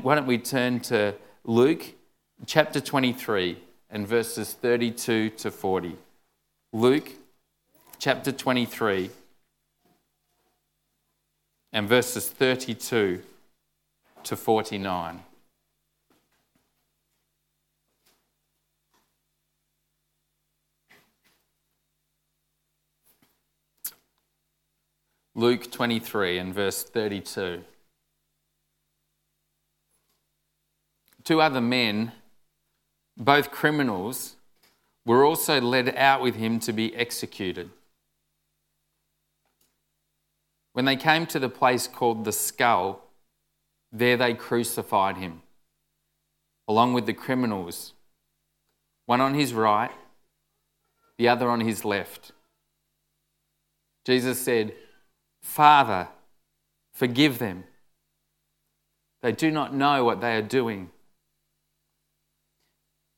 Why don't we turn to Luke chapter 23 and verses 32 to 40. Luke chapter 23 and verses 32 to 49. Luke 23 and verse 32. Two other men, both criminals, were also led out with him to be executed. When they came to the place called the skull, there they crucified him, along with the criminals, one on his right, the other on his left. Jesus said, Father, forgive them. They do not know what they are doing.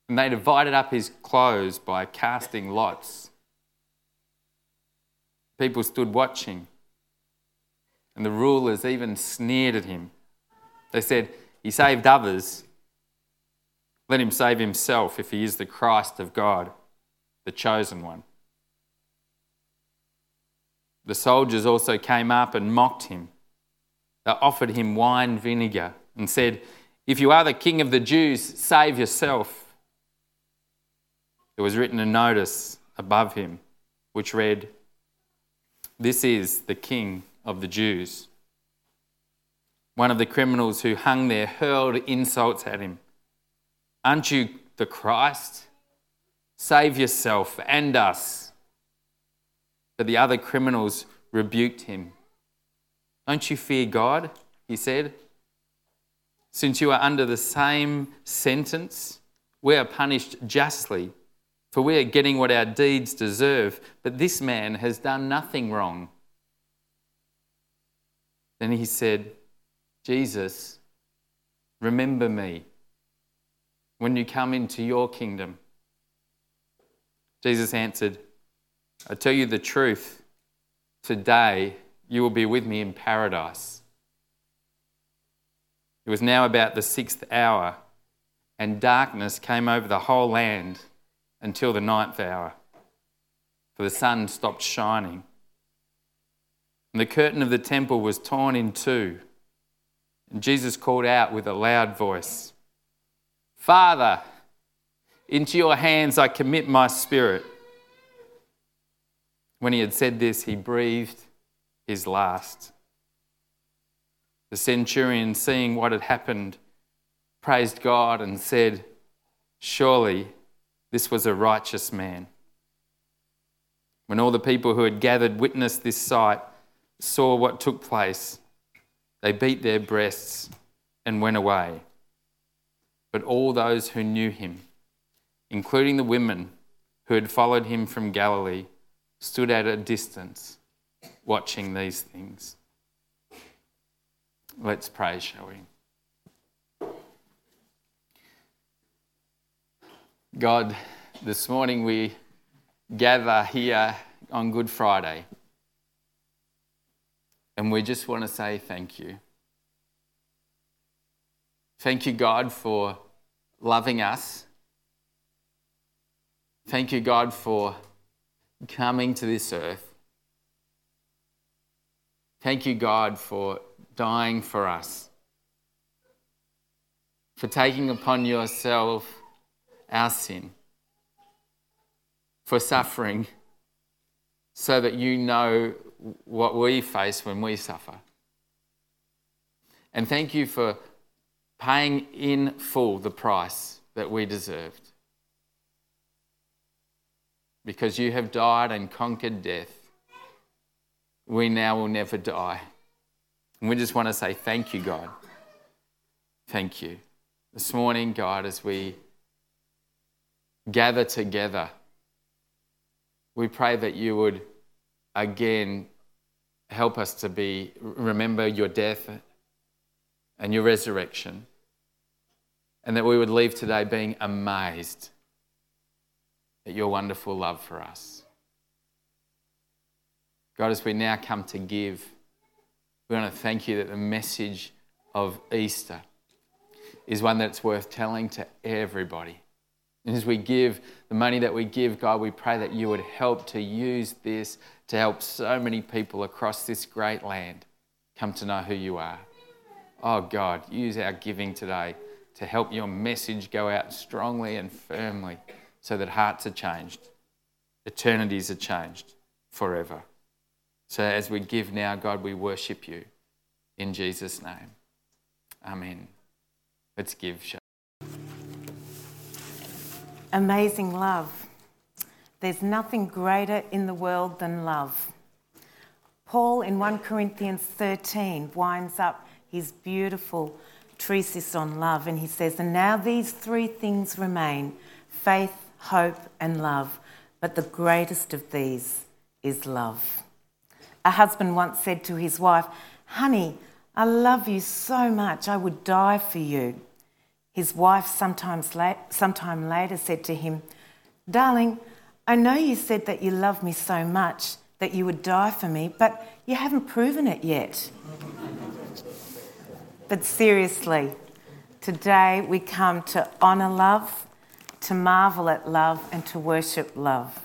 And they divided up his clothes by casting lots. People stood watching, and the rulers even sneered at him. They said, He saved others. Let him save himself if he is the Christ of God, the chosen one. The soldiers also came up and mocked him. They offered him wine vinegar and said, If you are the king of the Jews, save yourself. There was written a notice above him which read, This is the king of the Jews. One of the criminals who hung there hurled insults at him. Aren't you the Christ? Save yourself and us. But the other criminals rebuked him. Don't you fear God? He said. Since you are under the same sentence, we are punished justly, for we are getting what our deeds deserve. But this man has done nothing wrong. Then he said, Jesus, remember me when you come into your kingdom. Jesus answered, I tell you the truth, today you will be with me in paradise. It was now about the sixth hour, and darkness came over the whole land until the ninth hour, for the sun stopped shining. And the curtain of the temple was torn in two. And Jesus called out with a loud voice Father, into your hands I commit my spirit. When he had said this, he breathed his last. The centurion, seeing what had happened, praised God and said, Surely this was a righteous man. When all the people who had gathered witnessed this sight, saw what took place, they beat their breasts and went away. But all those who knew him, including the women who had followed him from Galilee, stood at a distance watching these things. Let's pray, shall we? God, this morning we gather here on Good Friday and we just want to say thank you. Thank you, God, for loving us. Thank you, God, for coming to this earth. Thank you, God, for dying for us, for taking upon yourself our sin, for suffering so that you know what we face when we suffer. And thank you for paying in full the price that we deserved because you have died and conquered death, we now will never die. And we just want to say thank you, God. Thank you. This morning, God, as we gather together, we pray that you would again help us to be remember your death and your resurrection and that we would leave today being amazed at your wonderful love for us. God, as we now come to give, we want to thank you that the message of Easter is one that's worth telling to everybody. And as we give the money that we give, God, we pray that you would help to use this to help so many people across this great land come to know who you are. Oh, God, use our giving today to help your message go out strongly and firmly so that hearts are changed, eternities are changed forever. So as we give now, God, we worship you in Jesus' name. Amen. Let's give. Amazing love. There's nothing greater in the world than love. Paul in 1 Corinthians 13 winds up his beautiful treatise on love and he says, And now these three things remain faith, hope, and love, but the greatest of these is love. A husband once said to his wife, Honey, I love you so much, I would die for you. His wife, sometimes la- sometime later, said to him, Darling, I know you said that you love me so much that you would die for me, but you haven't proven it yet. but seriously, today we come to honour love, to marvel at love, and to worship love.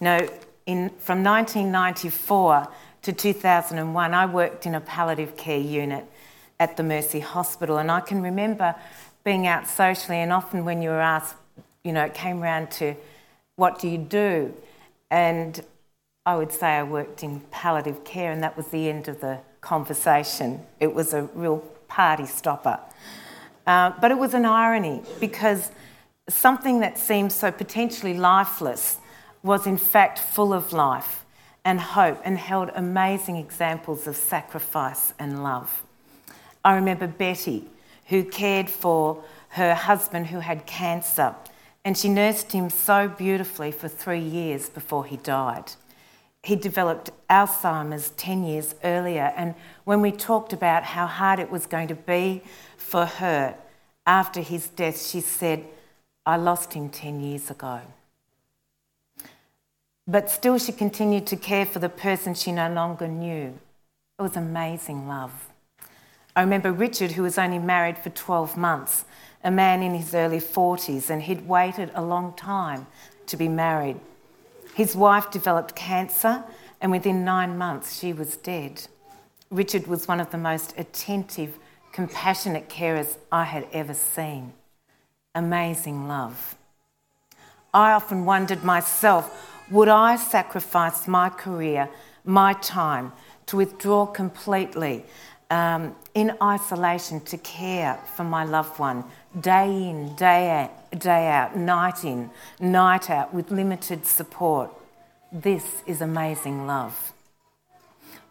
Now, in, from 1994 to 2001, I worked in a palliative care unit at the Mercy Hospital, and I can remember being out socially, and often when you were asked, you know, it came round to what do you do? And I would say I worked in palliative care, and that was the end of the conversation. It was a real party stopper. Uh, but it was an irony because something that seemed so potentially lifeless was in fact full of life and hope and held amazing examples of sacrifice and love. I remember Betty, who cared for her husband who had cancer, and she nursed him so beautifully for three years before he died. He developed Alzheimer's 10 years earlier, and when we talked about how hard it was going to be for her after his death, she said, I lost him 10 years ago. But still, she continued to care for the person she no longer knew. It was amazing love. I remember Richard, who was only married for 12 months, a man in his early 40s, and he'd waited a long time to be married. His wife developed cancer, and within nine months, she was dead. Richard was one of the most attentive, compassionate carers I had ever seen. Amazing love. I often wondered myself would I sacrifice my career, my time, to withdraw completely um, in isolation to care for my loved one, day in, day out, day out, night in, night out, with limited support? This is amazing love.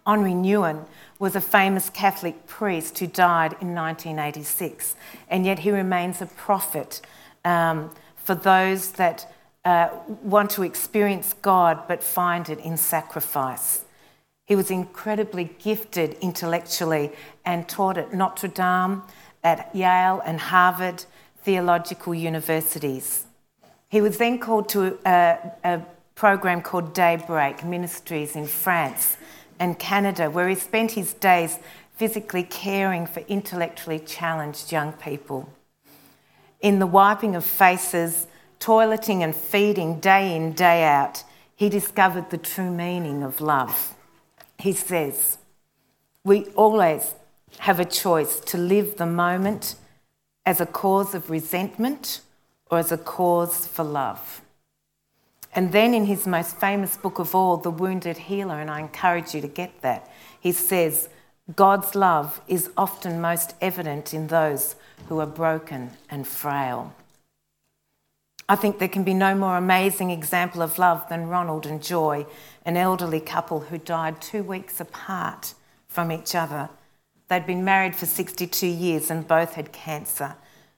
Henri Nouwen was a famous Catholic priest who died in 1986, and yet he remains a prophet um, for those that uh, want to experience God but find it in sacrifice. He was incredibly gifted intellectually and taught at Notre Dame, at Yale and Harvard theological universities. He was then called to a, a program called Daybreak Ministries in France and Canada, where he spent his days physically caring for intellectually challenged young people. In the wiping of faces, toileting and feeding day in, day out, he discovered the true meaning of love. He says, We always have a choice to live the moment as a cause of resentment or as a cause for love. And then in his most famous book of all, The Wounded Healer, and I encourage you to get that, he says, God's love is often most evident in those who are broken and frail. I think there can be no more amazing example of love than Ronald and Joy, an elderly couple who died two weeks apart from each other. They'd been married for 62 years and both had cancer.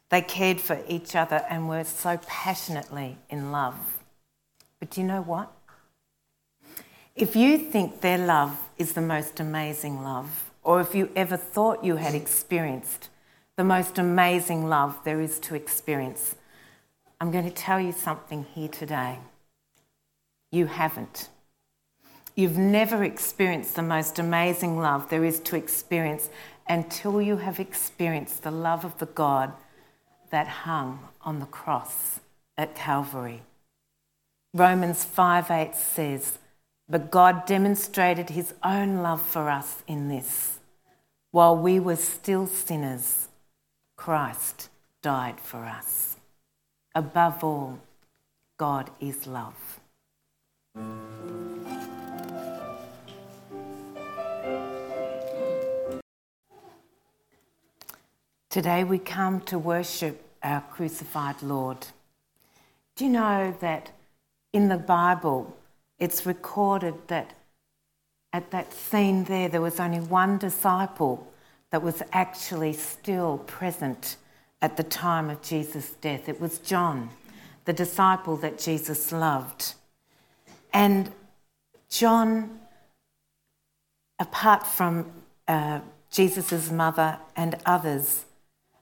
They cared for each other and were so passionately in love. But do you know what? If you think their love is the most amazing love, or if you ever thought you had experienced the most amazing love there is to experience, I'm going to tell you something here today. You haven't. You've never experienced the most amazing love there is to experience until you have experienced the love of the God that hung on the cross at Calvary. Romans 5 8 says, But God demonstrated his own love for us in this. While we were still sinners, Christ died for us. Above all, God is love. Today we come to worship our crucified Lord. Do you know that in the Bible it's recorded that at that scene there, there was only one disciple that was actually still present at the time of Jesus' death? It was John, the disciple that Jesus loved. And John, apart from uh, Jesus' mother and others,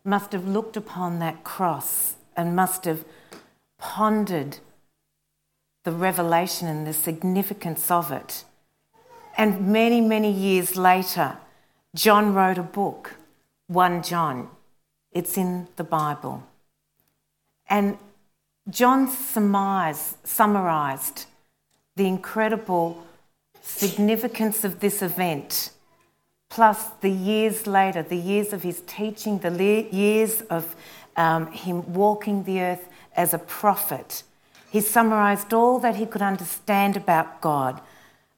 must have looked upon that cross and must have pondered the revelation and the significance of it. And many, many years later, John wrote a book, 1 John. It's in the Bible. And John summarized the incredible significance of this event plus the years later, the years of his teaching, the years of um, him walking the earth as a prophet. He summarized all that he could understand about God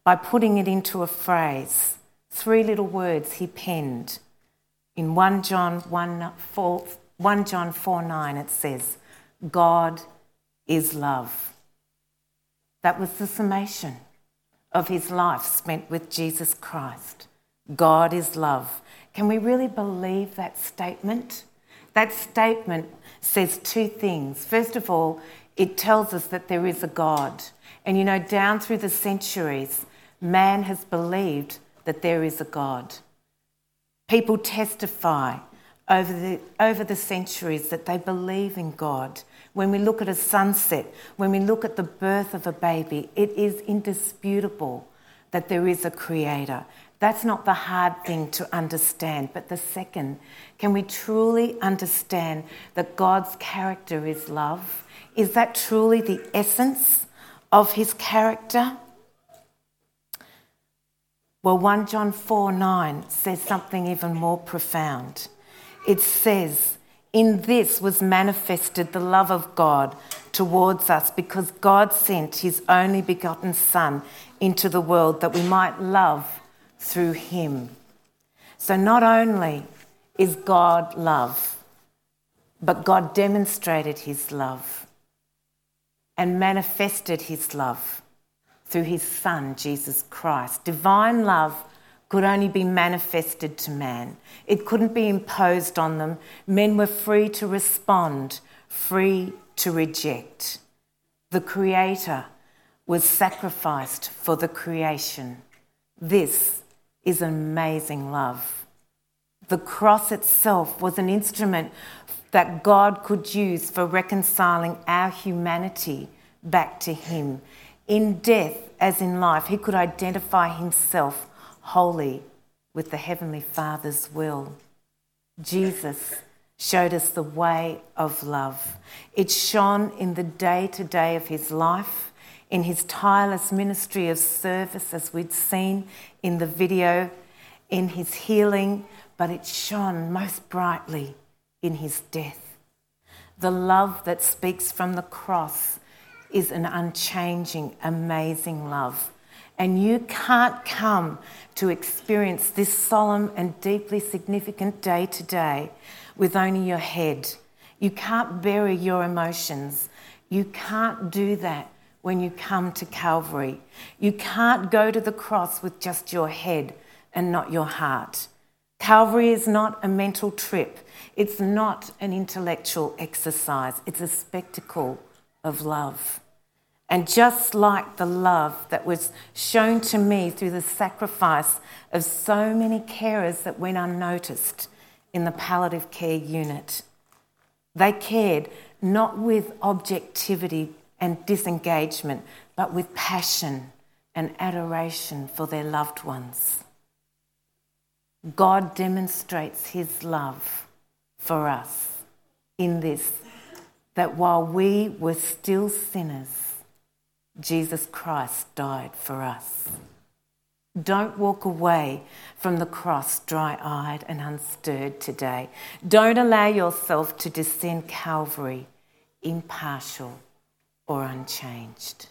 by putting it into a phrase. Three little words he penned. In 1 John 1, 4, 1 John 4 9, it says, God is love. That was the summation of his life spent with Jesus Christ. God is love. Can we really believe that statement? That statement says two things. First of all, it tells us that there is a God. And you know, down through the centuries, man has believed that there is a God. People testify over the, over the centuries that they believe in God. When we look at a sunset, when we look at the birth of a baby, it is indisputable that there is a creator that's not the hard thing to understand. But the second, can we truly understand that God's character is love? Is that truly the essence of his character? Well, 1 John 4 9 says something even more profound. It says, In this was manifested the love of God towards us because God sent his only begotten Son into the world that we might love through him. So not only is God love, but God demonstrated his love and manifested his love through his Son, Jesus Christ. Divine love could only be manifested to man, it couldn't be imposed on them. Men were free to respond, free to reject. The Creator was sacrificed for the creation. This is amazing love. The cross itself was an instrument that God could use for reconciling our humanity back to Him. In death, as in life, He could identify Himself wholly with the Heavenly Father's will. Jesus showed us the way of love. It shone in the day to day of His life in his tireless ministry of service, as we'd seen in the video, in his healing, but it shone most brightly in his death. The love that speaks from the cross is an unchanging, amazing love. And you can't come to experience this solemn and deeply significant day to day with only your head. You can't bury your emotions. You can't do that when you come to Calvary. You can't go to the cross with just your head and not your heart. Calvary is not a mental trip, it's not an intellectual exercise, it's a spectacle of love. And just like the love that was shown to me through the sacrifice of so many carers that went unnoticed in the palliative care unit, they cared not with objectivity and disengagement, but with passion and adoration for their loved ones. God demonstrates his love for us in this that while we were still sinners, Jesus Christ died for us. Don't walk away from the cross dry eyed and unstirred today. Don't allow yourself to descend Calvary impartial or unchanged.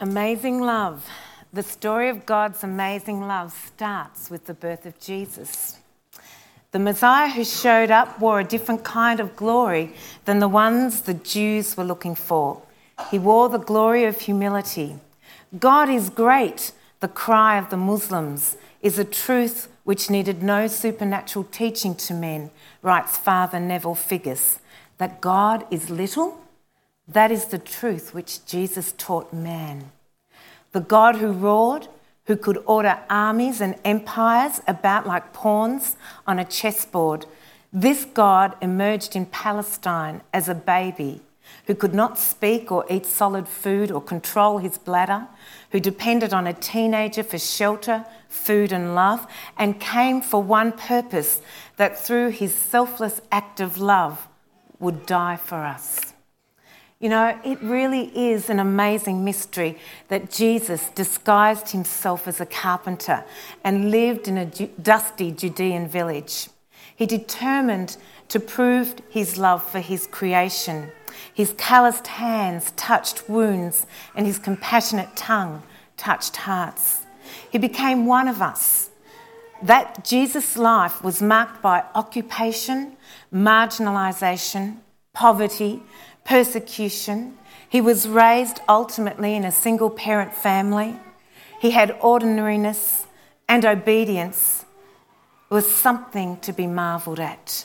Amazing love. The story of God's amazing love starts with the birth of Jesus. The Messiah who showed up wore a different kind of glory than the ones the Jews were looking for. He wore the glory of humility. God is great, the cry of the Muslims, is a truth which needed no supernatural teaching to men, writes Father Neville Figgis. That God is little, that is the truth which Jesus taught man. The God who roared, who could order armies and empires about like pawns on a chessboard, this God emerged in Palestine as a baby who could not speak or eat solid food or control his bladder, who depended on a teenager for shelter, food, and love, and came for one purpose that through his selfless act of love would die for us. You know, it really is an amazing mystery that Jesus disguised himself as a carpenter and lived in a dusty Judean village. He determined to prove his love for his creation his calloused hands touched wounds, and his compassionate tongue touched hearts. He became one of us. That Jesus' life was marked by occupation, marginalisation, poverty, persecution. He was raised ultimately in a single parent family. He had ordinariness and obedience. It was something to be marvelled at.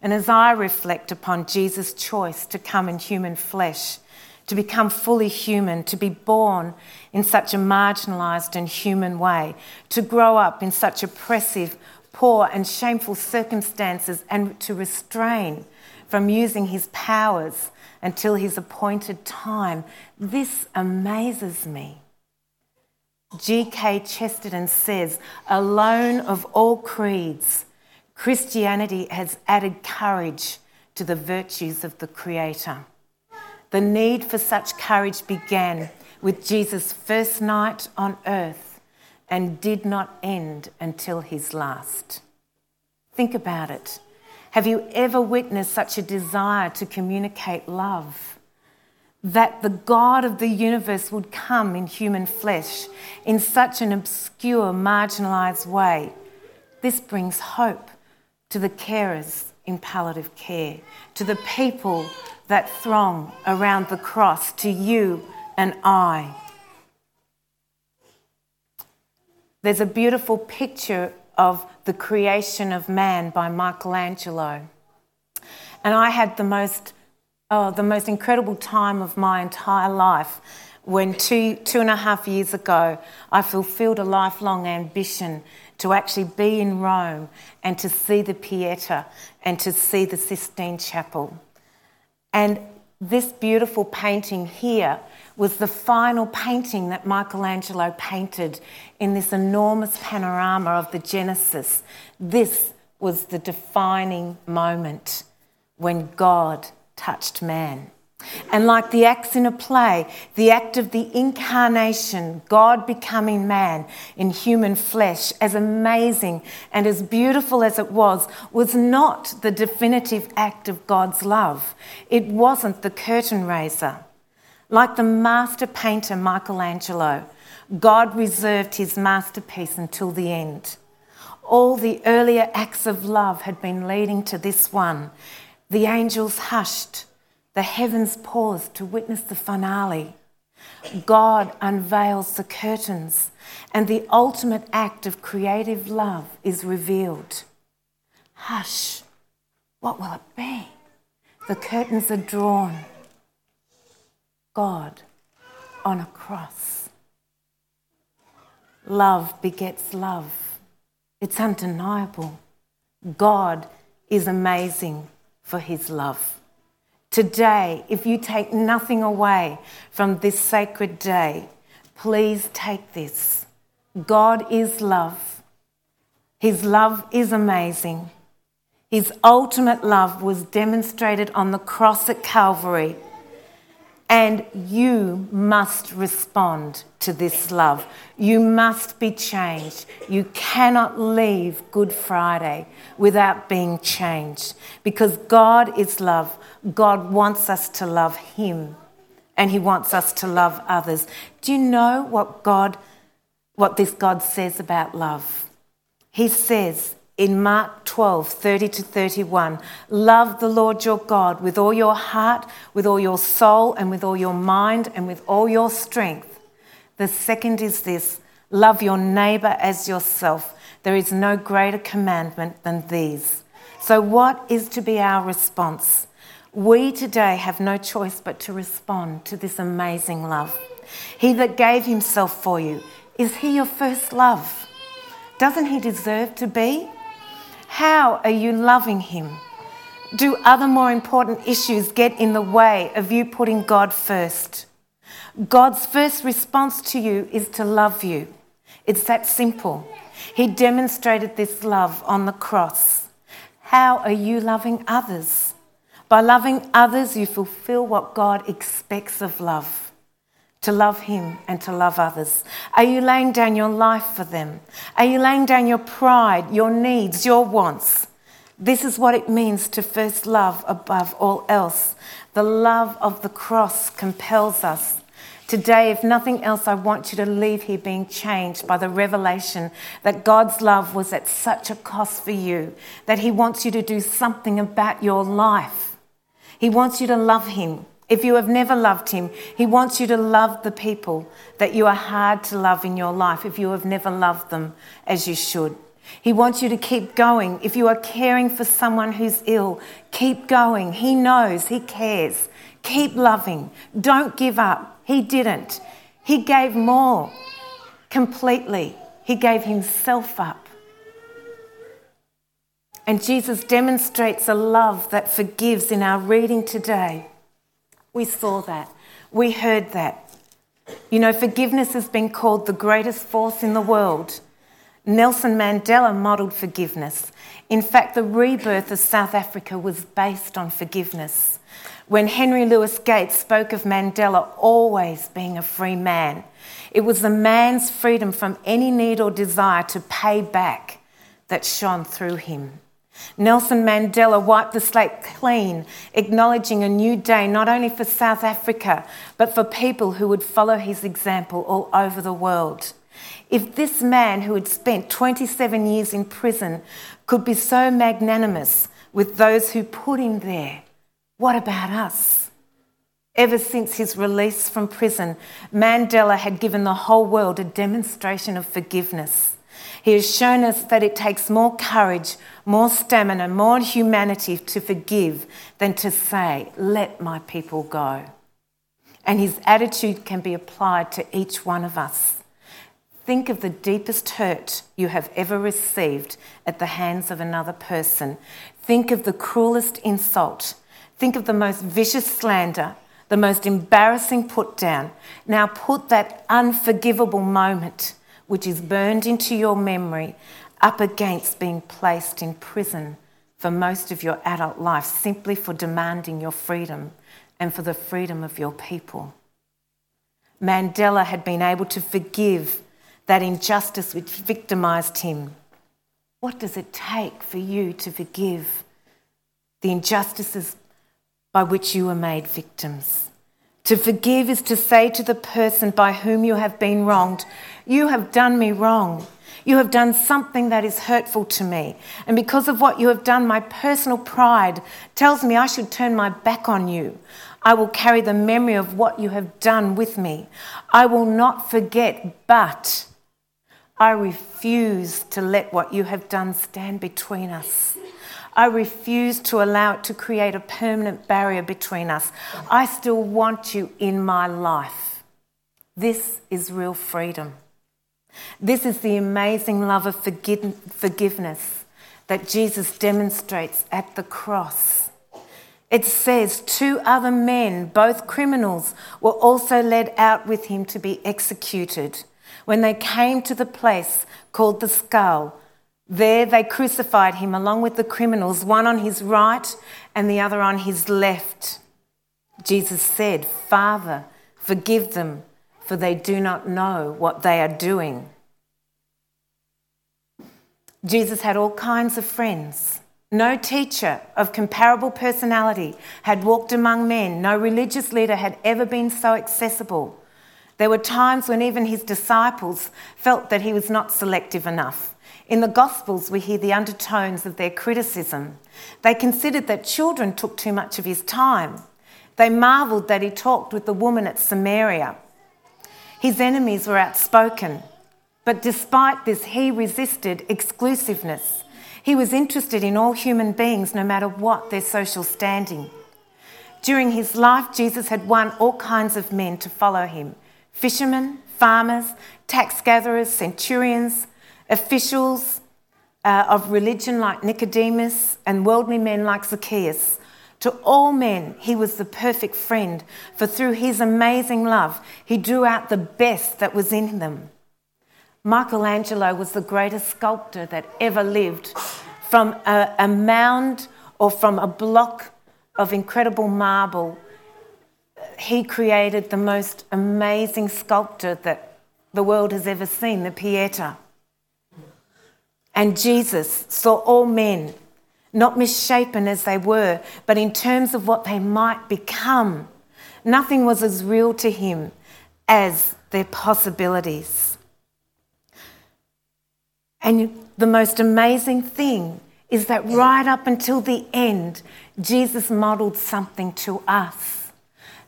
And as I reflect upon Jesus' choice to come in human flesh, to become fully human, to be born in such a marginalised and human way, to grow up in such oppressive, poor, and shameful circumstances, and to restrain from using his powers until his appointed time, this amazes me. G.K. Chesterton says, alone of all creeds, Christianity has added courage to the virtues of the Creator. The need for such courage began with Jesus' first night on earth and did not end until his last. Think about it. Have you ever witnessed such a desire to communicate love? That the God of the universe would come in human flesh in such an obscure, marginalised way. This brings hope to the carers in palliative care, to the people that throng around the cross, to you and I. There's a beautiful picture of the creation of man by Michelangelo. And I had the most, oh, the most incredible time of my entire life when two, two and a half years ago I fulfilled a lifelong ambition to actually be in Rome and to see the Pieta and to see the Sistine Chapel. And this beautiful painting here was the final painting that Michelangelo painted in this enormous panorama of the Genesis. This was the defining moment when God touched man. And like the acts in a play, the act of the incarnation, God becoming man in human flesh, as amazing and as beautiful as it was, was not the definitive act of God's love. It wasn't the curtain raiser. Like the master painter Michelangelo, God reserved his masterpiece until the end. All the earlier acts of love had been leading to this one. The angels hushed the heavens paused to witness the finale. God unveils the curtains, and the ultimate act of creative love is revealed. Hush, what will it be? The curtains are drawn. God on a cross. Love begets love. It's undeniable. God is amazing for his love. Today, if you take nothing away from this sacred day, Please take this. God is love. His love is amazing. His ultimate love was demonstrated on the cross at Calvary. And you must respond to this love. You must be changed. You cannot leave Good Friday without being changed because God is love. God wants us to love Him and He wants us to love others. Do you know what God, what this God says about love? He says, in Mark 12, 30 to 31. Love the Lord your God with all your heart, with all your soul, and with all your mind, and with all your strength. The second is this love your neighbor as yourself. There is no greater commandment than these. So, what is to be our response? We today have no choice but to respond to this amazing love. He that gave himself for you, is he your first love? Doesn't he deserve to be? How are you loving Him? Do other more important issues get in the way of you putting God first? God's first response to you is to love you. It's that simple. He demonstrated this love on the cross. How are you loving others? By loving others, you fulfill what God expects of love to love Him and to love others? Are you laying down your life for them? Are you laying down your pride, your needs, your wants? This is what it means to first love above all else. The love of the cross compels us. Today, if nothing else, I want you to leave here being changed by the revelation that God's love was at such a cost for you, that He wants you to do something about your life. He wants you to love Him. If you have never loved him, he wants you to love the people that you are hard to love in your life if you have never loved them as you should. He wants you to keep going. If you are caring for someone who's ill, keep going. He knows, he cares. Keep loving. Don't give up. He didn't. He gave more completely. He gave himself up. And Jesus demonstrates a love that forgives in our reading today. We saw that. We heard that. You know, forgiveness has been called the greatest force in the world. Nelson Mandela modelled forgiveness. In fact, the rebirth of South Africa was based on forgiveness. When Henry Louis Gates spoke of Mandela always being a free man, it was the man's freedom from any need or desire to pay back that shone through him. Nelson Mandela wiped the slate clean, acknowledging a new day not only for South Africa, but for people who would follow his example all over the world. If this man, who had spent 27 years in prison, could be so magnanimous with those who put him there, what about us? Ever since his release from prison, Mandela had given the whole world a demonstration of forgiveness. He has shown us that it takes more courage, more stamina, more humanity to forgive than to say, let my people go. And his attitude can be applied to each one of us. Think of the deepest hurt you have ever received at the hands of another person. Think of the cruelest insult. Think of the most vicious slander, the most embarrassing put down. Now put that unforgivable moment which is burned into your memory up against being placed in prison for most of your adult life simply for demanding your freedom and for the freedom of your people. Mandela had been able to forgive that injustice which victimised him. What does it take for you to forgive the injustices by which you were made victims? To forgive is to say to the person by whom you have been wronged, You have done me wrong. You have done something that is hurtful to me. And because of what you have done, my personal pride tells me I should turn my back on you. I will carry the memory of what you have done with me. I will not forget, but I refuse to let what you have done stand between us. I refuse to allow it to create a permanent barrier between us. I still want you in my life. This is real freedom. This is the amazing love of forgiveness that Jesus demonstrates at the cross. it says two other men, both criminals, were also led out with him to be executed. When they came to the place called the skull, there they crucified him along with the criminals, one on his right and the other on his left. Jesus said, Father, forgive them, for they do not know what they are doing. Jesus had all kinds of friends. No teacher of comparable personality had walked among men. No religious leader had ever been so accessible. There were times when even his disciples felt that he was not selective enough. In the Gospels, we hear the undertones of their criticism. They considered that children took too much of his time. They marvelled that he talked with the woman at Samaria. His enemies were outspoken, but despite this, he resisted exclusiveness. He was interested in all human beings, no matter what their social standing. During his life, Jesus had won all kinds of men to follow him fishermen, farmers, tax gatherers, centurions, officials uh, of religion like Nicodemus, and worldly men like Zacchaeus. To all men, he was the perfect friend, for through his amazing love, he drew out the best that was in them. Michelangelo was the greatest sculptor that ever lived. From a, a mound or from a block of incredible marble, he created the most amazing sculpture that the world has ever seen, the Pieta. And Jesus saw all men, not misshapen as they were, but in terms of what they might become. Nothing was as real to him as their possibilities. And the most amazing thing is that right up until the end, Jesus modeled something to us,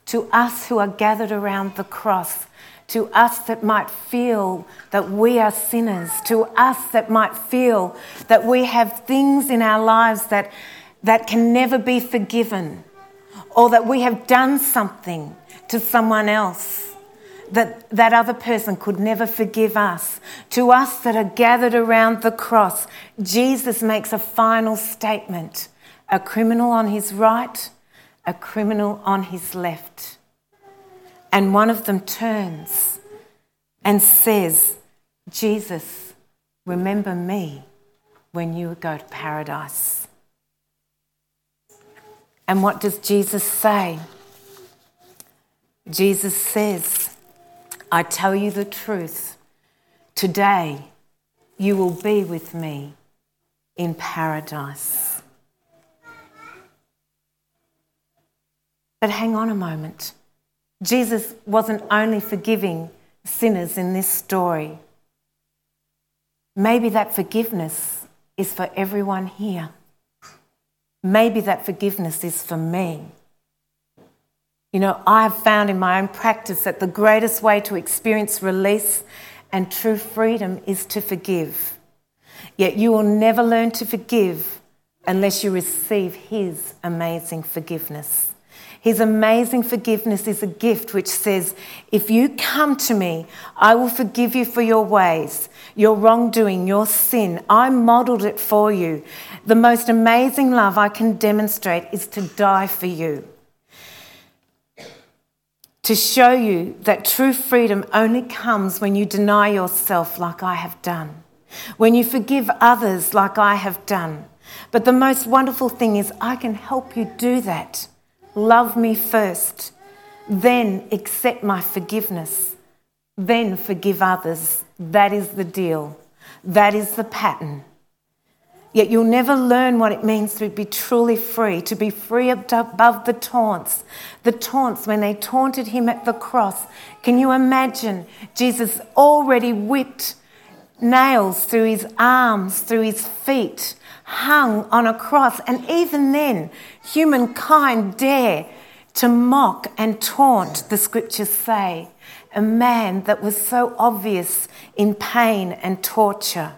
to us who are gathered around the cross, to us that might feel that we are sinners, to us that might feel that we have things in our lives that, that can never be forgiven, or that we have done something to someone else that that other person could never forgive us. To us that are gathered around the cross, Jesus makes a final statement a criminal on his right, a criminal on his left. And one of them turns and says, Jesus, remember me when you go to paradise. And what does Jesus say? Jesus says, I tell you the truth. Today, you will be with me in paradise. But hang on a moment. Jesus wasn't only forgiving sinners in this story. Maybe that forgiveness is for everyone here. Maybe that forgiveness is for me. You know, I have found in my own practice that the greatest way to experience release and true freedom is to forgive. Yet you will never learn to forgive unless you receive His amazing forgiveness. His amazing forgiveness is a gift which says, If you come to me, I will forgive you for your ways, your wrongdoing, your sin. I modeled it for you. The most amazing love I can demonstrate is to die for you to show you that true freedom only comes when you deny yourself, like I have done, when you forgive others, like I have done. But the most wonderful thing is, I can help you do that. Love me first, then accept my forgiveness, then forgive others. That is the deal, that is the pattern. Yet you'll never learn what it means to be truly free, to be free above the taunts. The taunts when they taunted him at the cross. Can you imagine? Jesus already whipped nails through his arms, through his feet, hung on a cross. And even then, humankind dare to mock and taunt, the scriptures say, a man that was so obvious in pain and torture.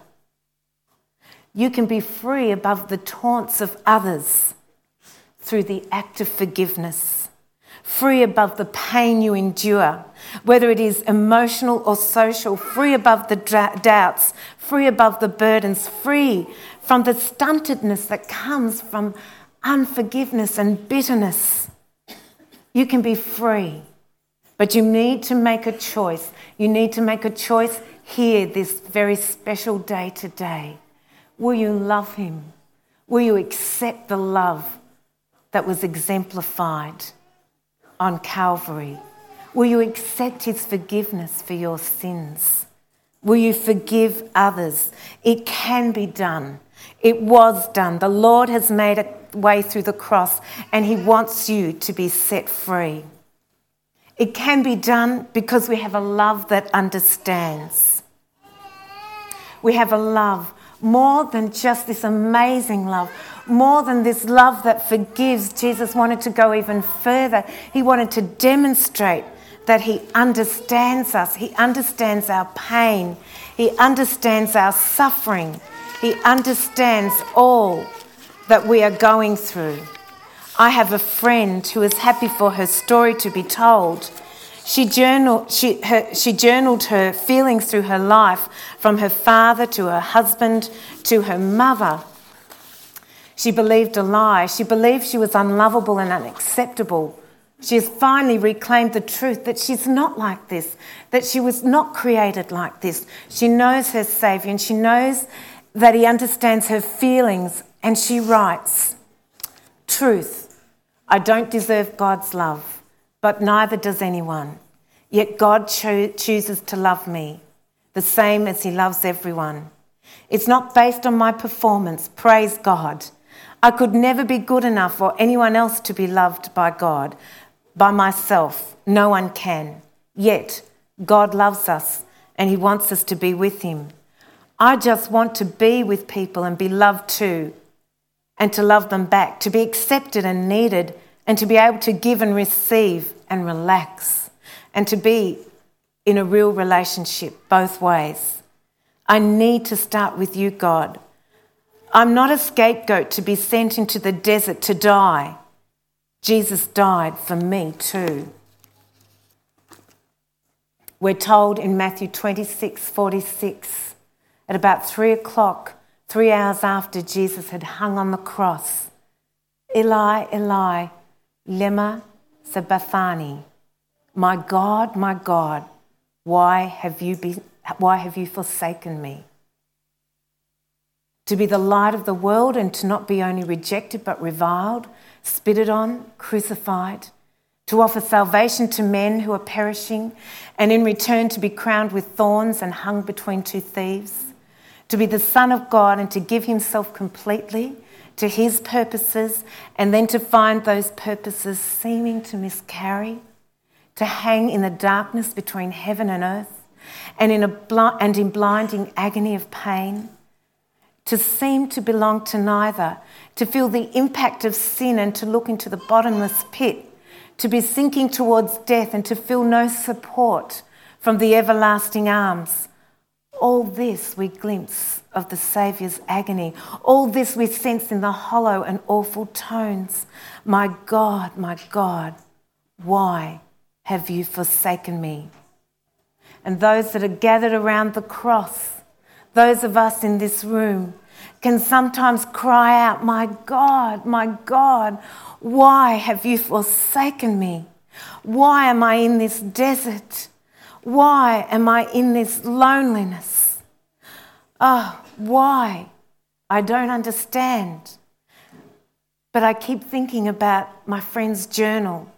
You can be free above the taunts of others through the act of forgiveness, free above the pain you endure, whether it is emotional or social, free above the doubts, free above the burdens, free from the stuntedness that comes from unforgiveness and bitterness. You can be free, but you need to make a choice. You need to make a choice here, this very special day today. Will you love him? Will you accept the love that was exemplified on Calvary? Will you accept his forgiveness for your sins? Will you forgive others? It can be done. It was done. The Lord has made a way through the cross, and He wants you to be set free. It can be done because we have a love that understands. We have a love more than just this amazing love, more than this love that forgives. Jesus wanted to go even further. He wanted to demonstrate that He understands us, He understands our pain, He understands our suffering, He understands all that we are going through. I have a friend who is happy for her story to be told. She journaled, she, her, she journaled her feelings through her life from her father to her husband to her mother. She believed a lie. She believed she was unlovable and unacceptable. She has finally reclaimed the truth that she's not like this, that she was not created like this. She knows her Saviour and she knows that He understands her feelings and she writes, Truth, I don't deserve God's love, but neither does anyone. Yet God cho- chooses to love me, the same as He loves everyone. It's not based on my performance, praise God. I could never be good enough for anyone else to be loved by God. By myself, no one can. Yet, God loves us and He wants us to be with Him. I just want to be with people and be loved too and to love them back, to be accepted and needed, and to be able to give and receive and relax, and to be in a real relationship both ways. I need to start with you, God. I'm not a scapegoat to be sent into the desert to die. Jesus died for me too. We're told in Matthew 26 46 at about three o'clock three hours after Jesus had hung on the cross. Eli, Eli, lema sabachthani. My God, my God, why have you, been, why have you forsaken me? To be the light of the world and to not be only rejected but reviled, spitted on, crucified, to offer salvation to men who are perishing, and in return to be crowned with thorns and hung between two thieves to be the Son of God and to give himself completely to his purposes, and then to find those purposes seeming to miscarry, to hang in the darkness between heaven and earth, and in, a bl- and in blinding agony of pain, to seem to belong to neither, to feel the impact of sin and to look into the bottomless pit, to be sinking towards death and to feel no support from the everlasting arms all this we glimpse of the Saviour's agony. All this we sense in the hollow and awful tones. My God, my God, why have you forsaken me? And those that are gathered around the cross, those of us in this room, can sometimes cry out, My God, my God, why have you forsaken me? Why am I in this desert? Why am I in this loneliness? Oh, why? I don't understand. But I keep thinking about my friend's journal.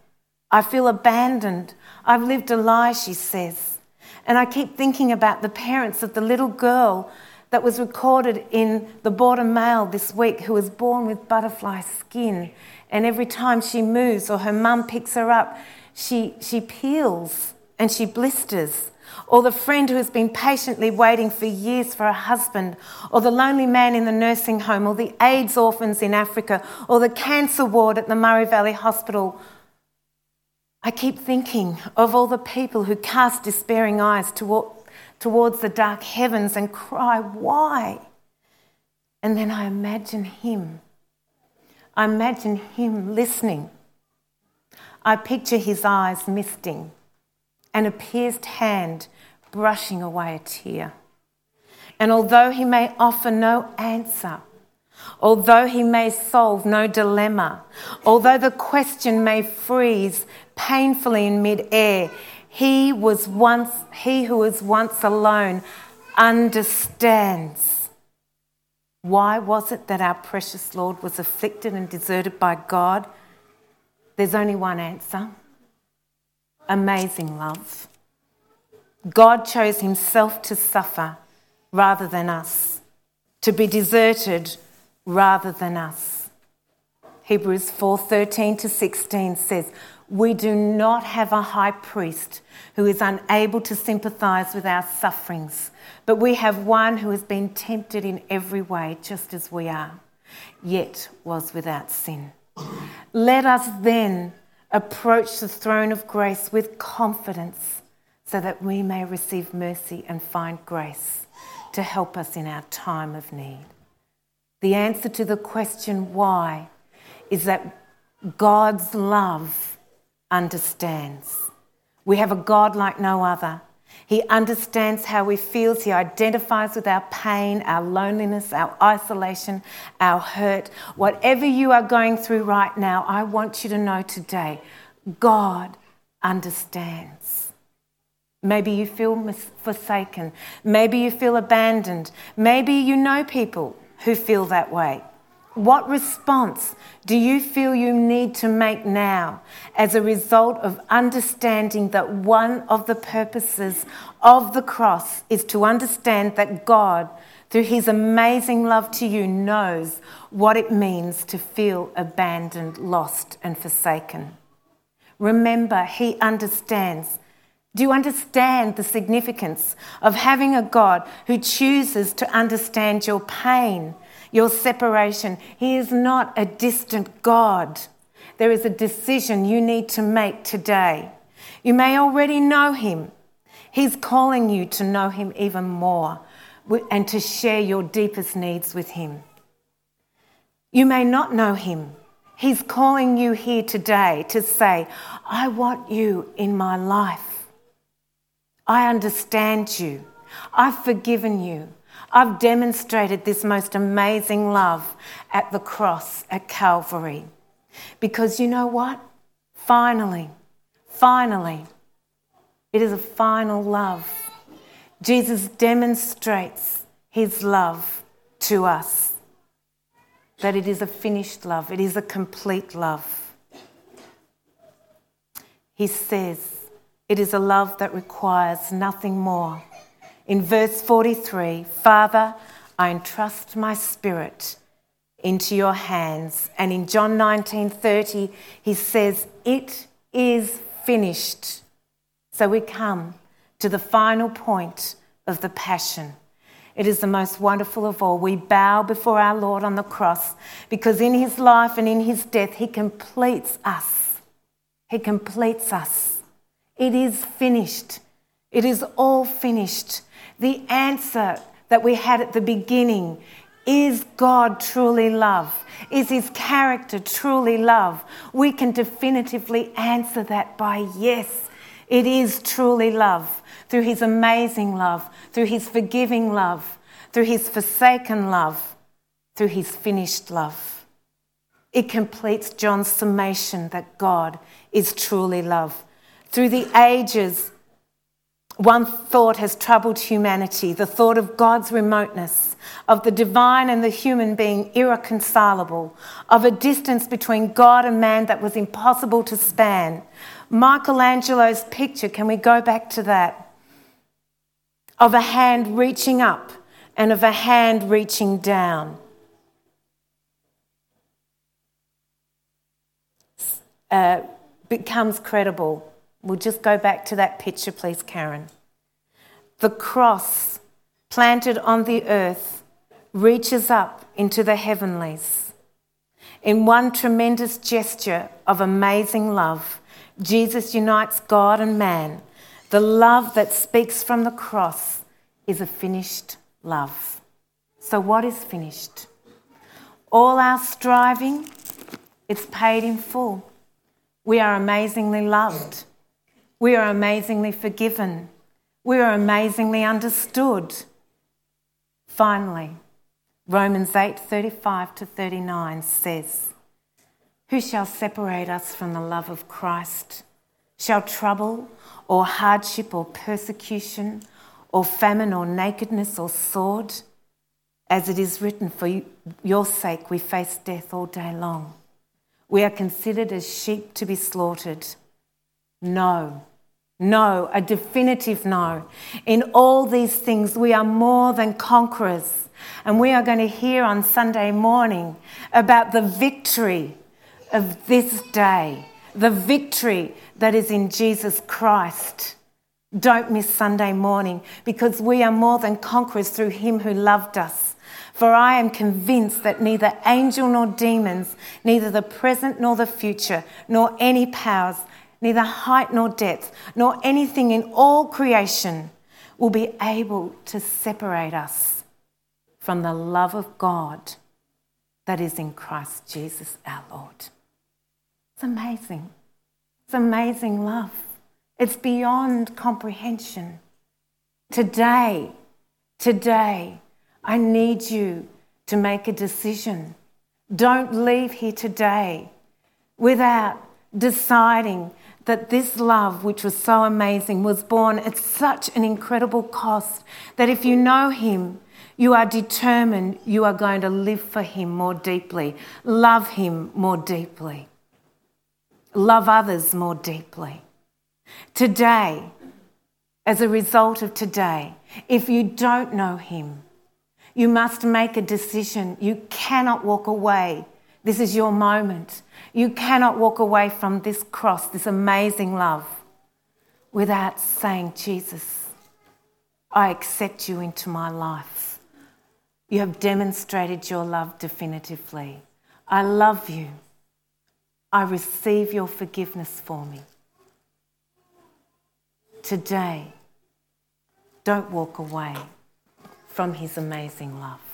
I feel abandoned. I've lived a lie, she says. And I keep thinking about the parents of the little girl that was recorded in the Border Mail this week who was born with butterfly skin. And every time she moves or her mum picks her up, she, she peels and she blisters, or the friend who has been patiently waiting for years for a husband, or the lonely man in the nursing home, or the AIDS orphans in Africa, or the cancer ward at the Murray Valley Hospital. I keep thinking of all the people who cast despairing eyes toward, towards the dark heavens and cry, Why? And then I imagine him. I imagine him listening. I picture his eyes misting and a pierced hand brushing away a tear. And although he may offer no answer, Although he may solve no dilemma, although the question may freeze painfully in midair, he was once he who was once alone understands. Why was it that our precious Lord was afflicted and deserted by God? There's only one answer amazing love. God chose himself to suffer rather than us, to be deserted rather than us. Hebrews 4:13 to 16 says, "We do not have a high priest who is unable to sympathize with our sufferings, but we have one who has been tempted in every way just as we are, yet was without sin." Let us then approach the throne of grace with confidence so that we may receive mercy and find grace to help us in our time of need. The answer to the question why is that God's love understands. We have a God like no other. He understands how we feel. He identifies with our pain, our loneliness, our isolation, our hurt. Whatever you are going through right now, I want you to know today God understands. Maybe you feel forsaken. Maybe you feel abandoned. Maybe you know people who feel that way. What response do you feel you need to make now as a result of understanding that one of the purposes of the cross is to understand that God, through his amazing love to you, knows what it means to feel abandoned, lost, and forsaken? Remember, he understands. Do you understand the significance of having a God who chooses to understand your pain? Your separation. He is not a distant God. There is a decision you need to make today. You may already know Him. He's calling you to know Him even more and to share your deepest needs with Him. You may not know Him. He's calling you here today to say, I want you in my life. I understand you. I've forgiven you. I've demonstrated this most amazing love at the cross at Calvary. Because you know what? Finally, finally, it is a final love. Jesus demonstrates his love to us. That it is a finished love, it is a complete love. He says, it is a love that requires nothing more in verse 43 Father, I entrust my spirit into your hands. And in John 19:30 he says, "It is finished." So we come to the final point of the passion. It is the most wonderful of all. We bow before our Lord on the cross because in his life and in his death he completes us. He completes us. It is finished. It is all finished. The answer that we had at the beginning is God truly love? Is his character truly love? We can definitively answer that by yes, it is truly love. Through his amazing love, through his forgiving love, through his forsaken love, through his finished love. It completes John's summation that God is truly love. Through the ages, one thought has troubled humanity the thought of God's remoteness, of the divine and the human being irreconcilable, of a distance between God and man that was impossible to span. Michelangelo's picture, can we go back to that? Of a hand reaching up and of a hand reaching down. Uh, becomes credible We'll just go back to that picture, please, Karen. The cross planted on the earth reaches up into the heavenlies. In one tremendous gesture of amazing love, Jesus unites God and man. The love that speaks from the cross is a finished love. So, what is finished? All our striving, it's paid in full. We are amazingly loved. We are amazingly forgiven. We are amazingly understood. Finally, Romans 8 35 to 39 says, Who shall separate us from the love of Christ? Shall trouble or hardship or persecution or famine or nakedness or sword? As it is written, For your sake we face death all day long. We are considered as sheep to be slaughtered. No, no, a definitive no. In all these things, we are more than conquerors. And we are going to hear on Sunday morning about the victory of this day, the victory that is in Jesus Christ. Don't miss Sunday morning because we are more than conquerors through him who loved us. For I am convinced that neither angel nor demons, neither the present nor the future, nor any powers, neither height nor depth, nor anything in all creation will be able to separate us from the love of God that is in Christ Jesus our Lord. It's amazing. It's amazing love. It's beyond comprehension. Today, today, I need you to make a decision. Don't leave here today without deciding that this love, which was so amazing, was borne at such an incredible cost that if you know Him, you are determined you are going to live for Him more deeply, love Him more deeply, love others more deeply. Today, as a result of today, if you don't know Him, you must make a decision. You cannot walk away. This is your moment. You cannot walk away from this cross, this amazing love, without saying, Jesus, I accept you into my life. You have demonstrated your love definitively. I love you. I receive your forgiveness for me. Today, don't walk away from his amazing love.